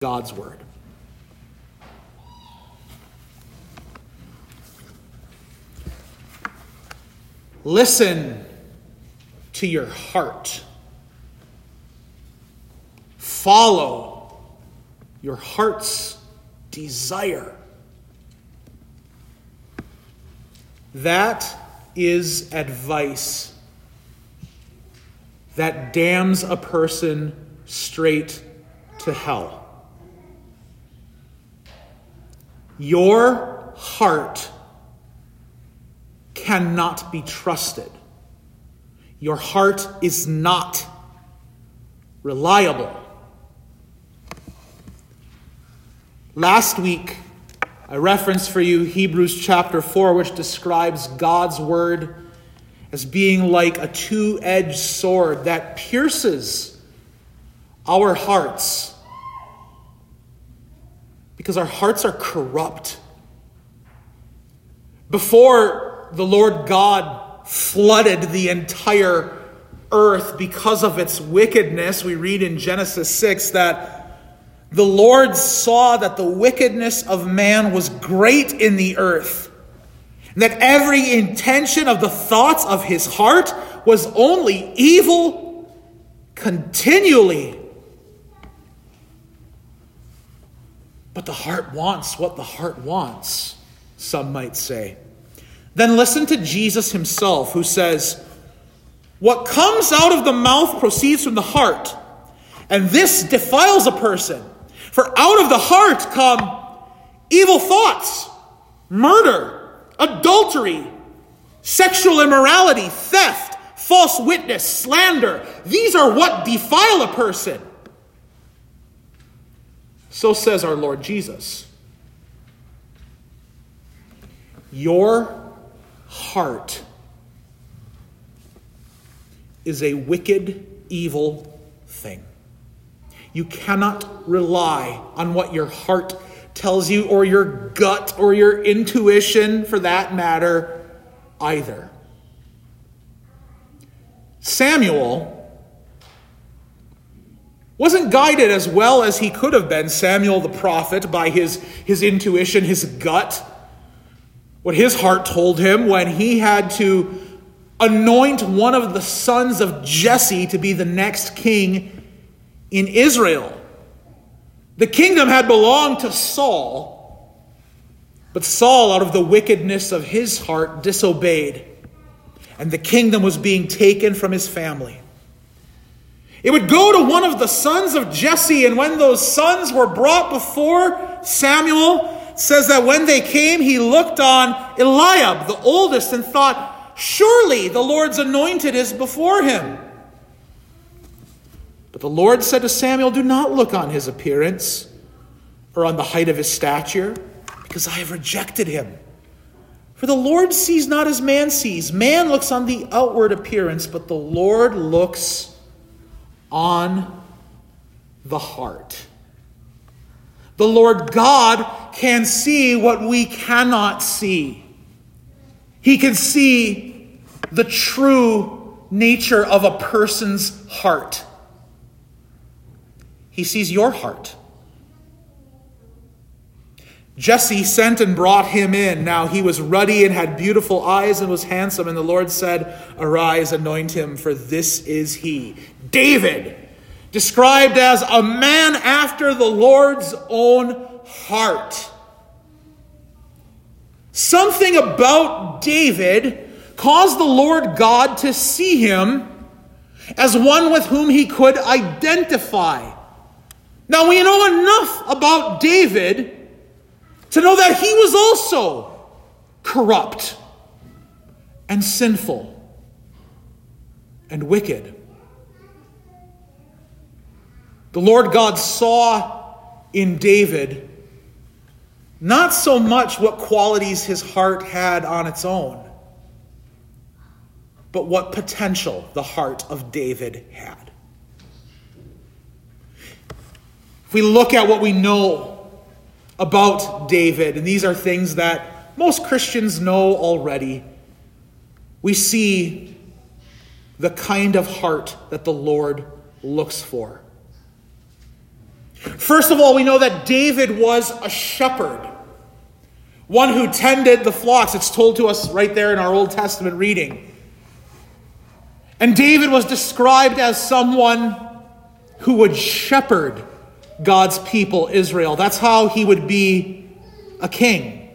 God's word. Listen to your heart. Follow your heart's desire. That is advice that damns a person straight to hell. Your heart cannot be trusted. Your heart is not reliable. Last week, I referenced for you Hebrews chapter 4, which describes God's word as being like a two edged sword that pierces our hearts because our hearts are corrupt. Before the Lord God flooded the entire earth because of its wickedness, we read in Genesis 6 that the Lord saw that the wickedness of man was great in the earth, and that every intention of the thoughts of his heart was only evil continually. But the heart wants what the heart wants, some might say. Then listen to Jesus himself, who says, What comes out of the mouth proceeds from the heart, and this defiles a person. For out of the heart come evil thoughts, murder, adultery, sexual immorality, theft, false witness, slander. These are what defile a person. So says our Lord Jesus. Your heart is a wicked, evil thing. You cannot rely on what your heart tells you, or your gut, or your intuition, for that matter, either. Samuel wasn't guided as well as he could have been, Samuel the prophet, by his, his intuition, his gut, what his heart told him when he had to anoint one of the sons of Jesse to be the next king in Israel. The kingdom had belonged to Saul, but Saul, out of the wickedness of his heart, disobeyed, and the kingdom was being taken from his family. It would go to one of the sons of Jesse, and when those sons were brought before Samuel, says that when they came, he looked on Eliab, the oldest, and thought, Surely the Lord's anointed is before him. But the Lord said to Samuel, Do not look on his appearance or on the height of his stature, because I have rejected him. For the Lord sees not as man sees. Man looks on the outward appearance, but the Lord looks on the heart. The Lord God can see what we cannot see. He can see the true nature of a person's heart. He sees your heart. Jesse sent and brought him in. Now he was ruddy and had beautiful eyes and was handsome. And the Lord said, Arise, anoint him, for this is he. David, described as a man after the Lord's own heart. Something about David caused the Lord God to see him as one with whom he could identify. Now we know enough about David to know that he was also corrupt and sinful and wicked. The Lord God saw in David not so much what qualities his heart had on its own, but what potential the heart of David had. If we look at what we know about David, and these are things that most Christians know already, we see the kind of heart that the Lord looks for. First of all, we know that David was a shepherd, one who tended the flocks. It's told to us right there in our Old Testament reading. And David was described as someone who would shepherd God's people, Israel. That's how he would be a king.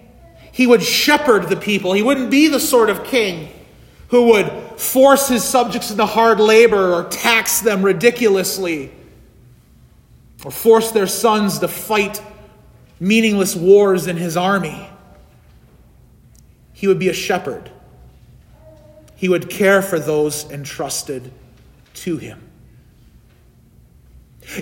He would shepherd the people. He wouldn't be the sort of king who would force his subjects into hard labor or tax them ridiculously or force their sons to fight meaningless wars in his army. He would be a shepherd. He would care for those entrusted to him.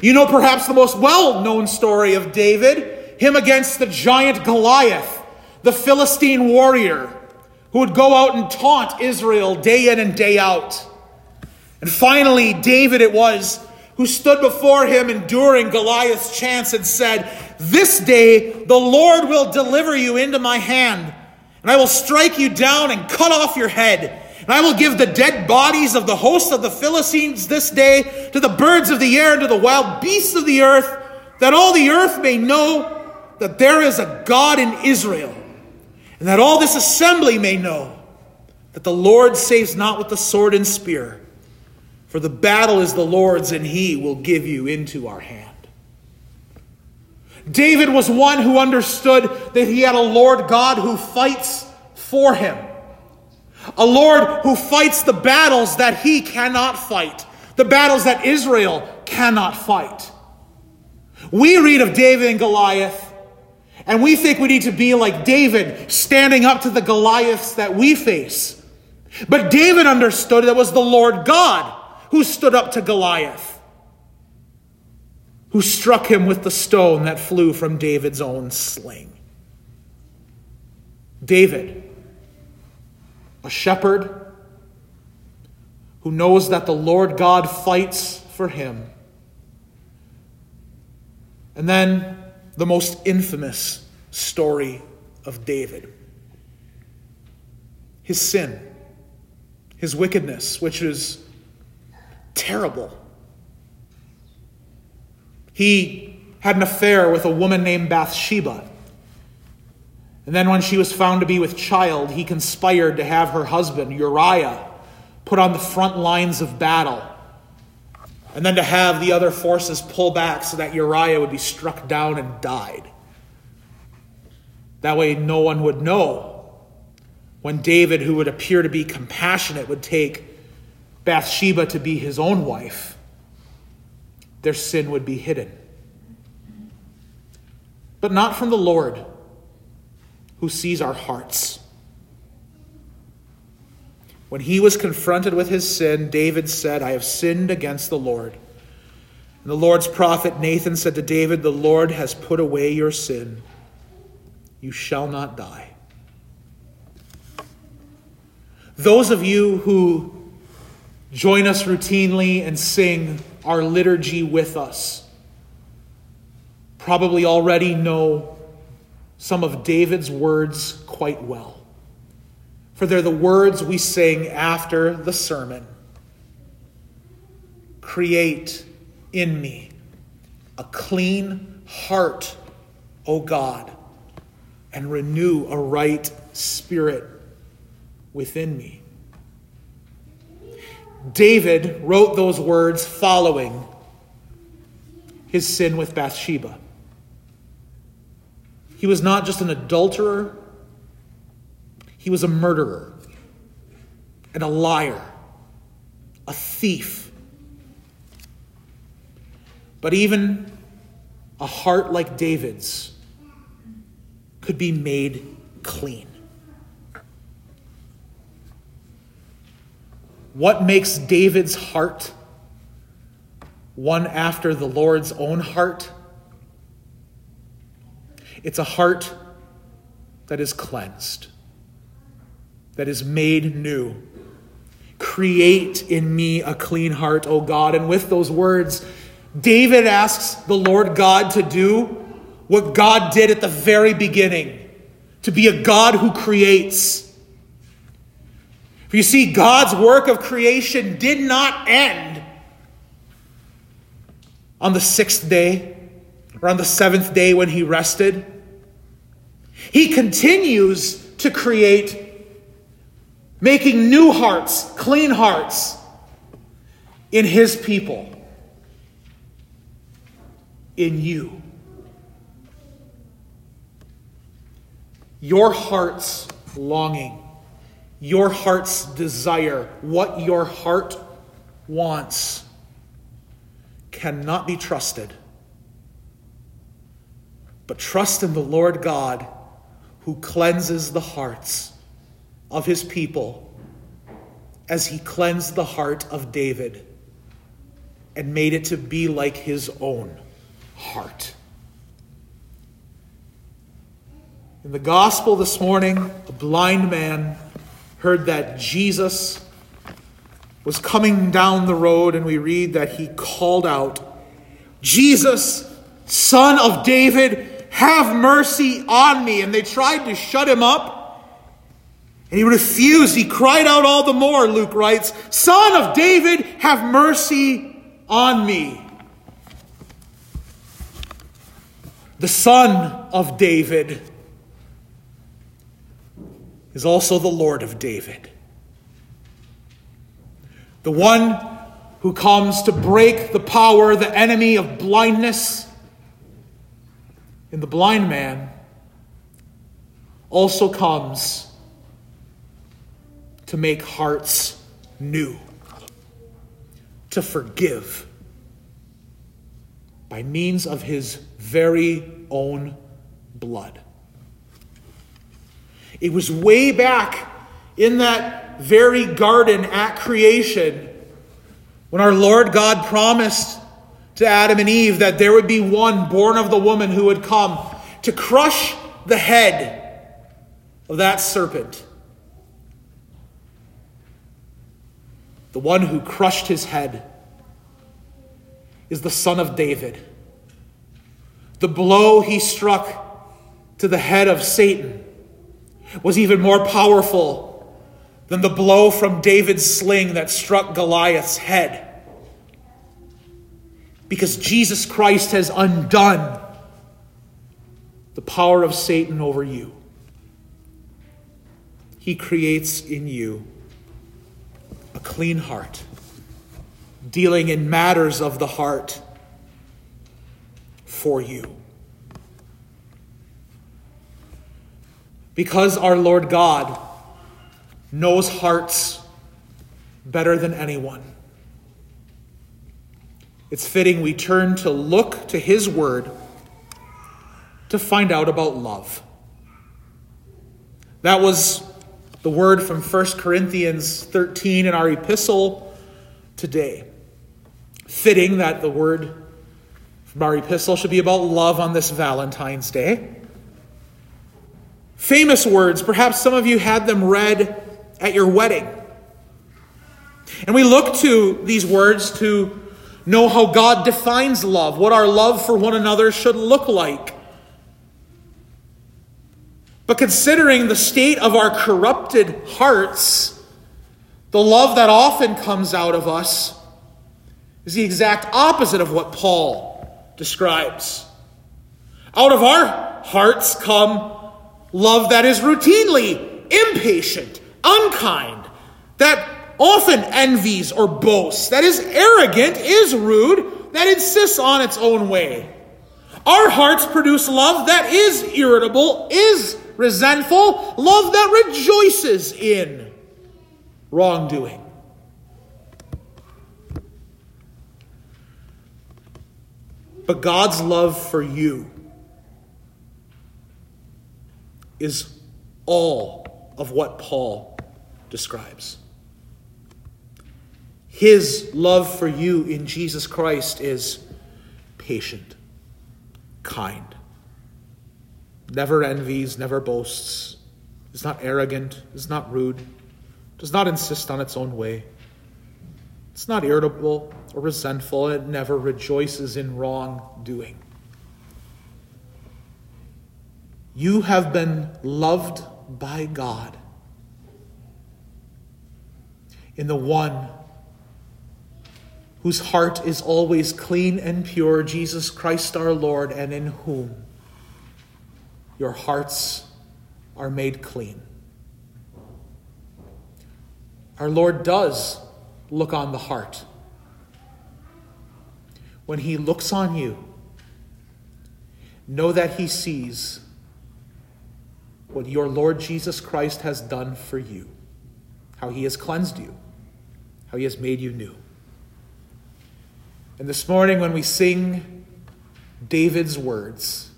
You know, perhaps the most well known story of David, him against the giant Goliath, the Philistine warrior who would go out and taunt Israel day in and day out. And finally, David it was who stood before him enduring Goliath's chance and said, This day the Lord will deliver you into my hand, and I will strike you down and cut off your head. And I will give the dead bodies of the host of the Philistines this day to the birds of the air and to the wild beasts of the earth, that all the earth may know that there is a God in Israel, and that all this assembly may know that the Lord saves not with the sword and spear, for the battle is the Lord's, and he will give you into our hand. David was one who understood that he had a Lord God who fights for him a Lord who fights the battles that he cannot fight, the battles that Israel cannot fight. We read of David and Goliath, and we think we need to be like David, standing up to the Goliaths that we face. But David understood that it was the Lord God who stood up to Goliath, who struck him with the stone that flew from David's own sling. David a shepherd who knows that the Lord God fights for him. And then the most infamous story of David his sin, his wickedness, which is terrible. He had an affair with a woman named Bathsheba. And then, when she was found to be with child, he conspired to have her husband, Uriah, put on the front lines of battle, and then to have the other forces pull back so that Uriah would be struck down and died. That way, no one would know when David, who would appear to be compassionate, would take Bathsheba to be his own wife. Their sin would be hidden. But not from the Lord who sees our hearts. When he was confronted with his sin, David said, I have sinned against the Lord. And the Lord's prophet Nathan said to David, The Lord has put away your sin. You shall not die. Those of you who join us routinely and sing our liturgy with us probably already know some of David's words quite well. For they're the words we sing after the sermon Create in me a clean heart, O God, and renew a right spirit within me. David wrote those words following his sin with Bathsheba. He was not just an adulterer, he was a murderer and a liar, a thief. But even a heart like David's could be made clean. What makes David's heart one after the Lord's own heart? It's a heart that is cleansed, that is made new. Create in me a clean heart, O God. And with those words, David asks the Lord God to do what God did at the very beginning to be a God who creates. You see, God's work of creation did not end on the sixth day or on the seventh day when he rested. He continues to create, making new hearts, clean hearts in his people, in you. Your heart's longing, your heart's desire, what your heart wants cannot be trusted. But trust in the Lord God who cleanses the hearts of his people as he cleansed the heart of David and made it to be like his own heart. In the gospel this morning, a blind man heard that Jesus was coming down the road, and we read that he called out, Jesus, son of David, have mercy on me. And they tried to shut him up. And he refused. He cried out all the more, Luke writes, Son of David, have mercy on me. The Son of David is also the Lord of David. The one who comes to break the power, the enemy of blindness in the blind man, also comes to make hearts new, to forgive by means of his very own blood. It was way back in that very garden at creation when our Lord God promised to Adam and Eve that there would be one born of the woman who would come to crush the head of that serpent. The one who crushed his head is the son of David. The blow he struck to the head of Satan was even more powerful than the blow from David's sling that struck Goliath's head. Because Jesus Christ has undone the power of Satan over you. He creates in you a clean heart, dealing in matters of the heart for you. Because our Lord God knows hearts better than anyone. It's fitting we turn to look to His Word to find out about love. That was the word from 1 Corinthians 13 in our epistle today. Fitting that the word from our epistle should be about love on this Valentine's Day. Famous words, perhaps some of you had them read at your wedding. And we look to these words to know how God defines love, what our love for one another should look like. But considering the state of our corrupted hearts, the love that often comes out of us is the exact opposite of what Paul describes. Out of our hearts come Love that is routinely impatient, unkind, that often envies or boasts, that is arrogant, is rude, that insists on its own way. Our hearts produce love that is irritable, is resentful, love that rejoices in wrongdoing. But God's love for you is all of what Paul describes. His love for you in Jesus Christ is patient, kind, never envies, never boasts, is not arrogant, is not rude, does not insist on its own way. It's not irritable or resentful, and it never rejoices in wrongdoing. You have been loved by God in the one whose heart is always clean and pure, Jesus Christ our Lord, and in whom your hearts are made clean. Our Lord does look on the heart. When He looks on you, know that He sees what your Lord Jesus Christ has done for you, how He has cleansed you, how He has made you new. And this morning, when we sing David's words,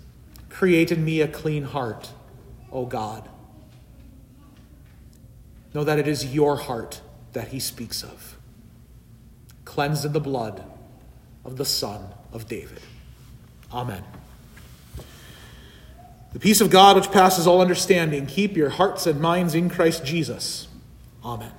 create in me a clean heart, O God, know that it is your heart that he speaks of, cleansed in the blood of the Son of David. Amen. The peace of God, which passes all understanding, keep your hearts and minds in Christ Jesus. Amen.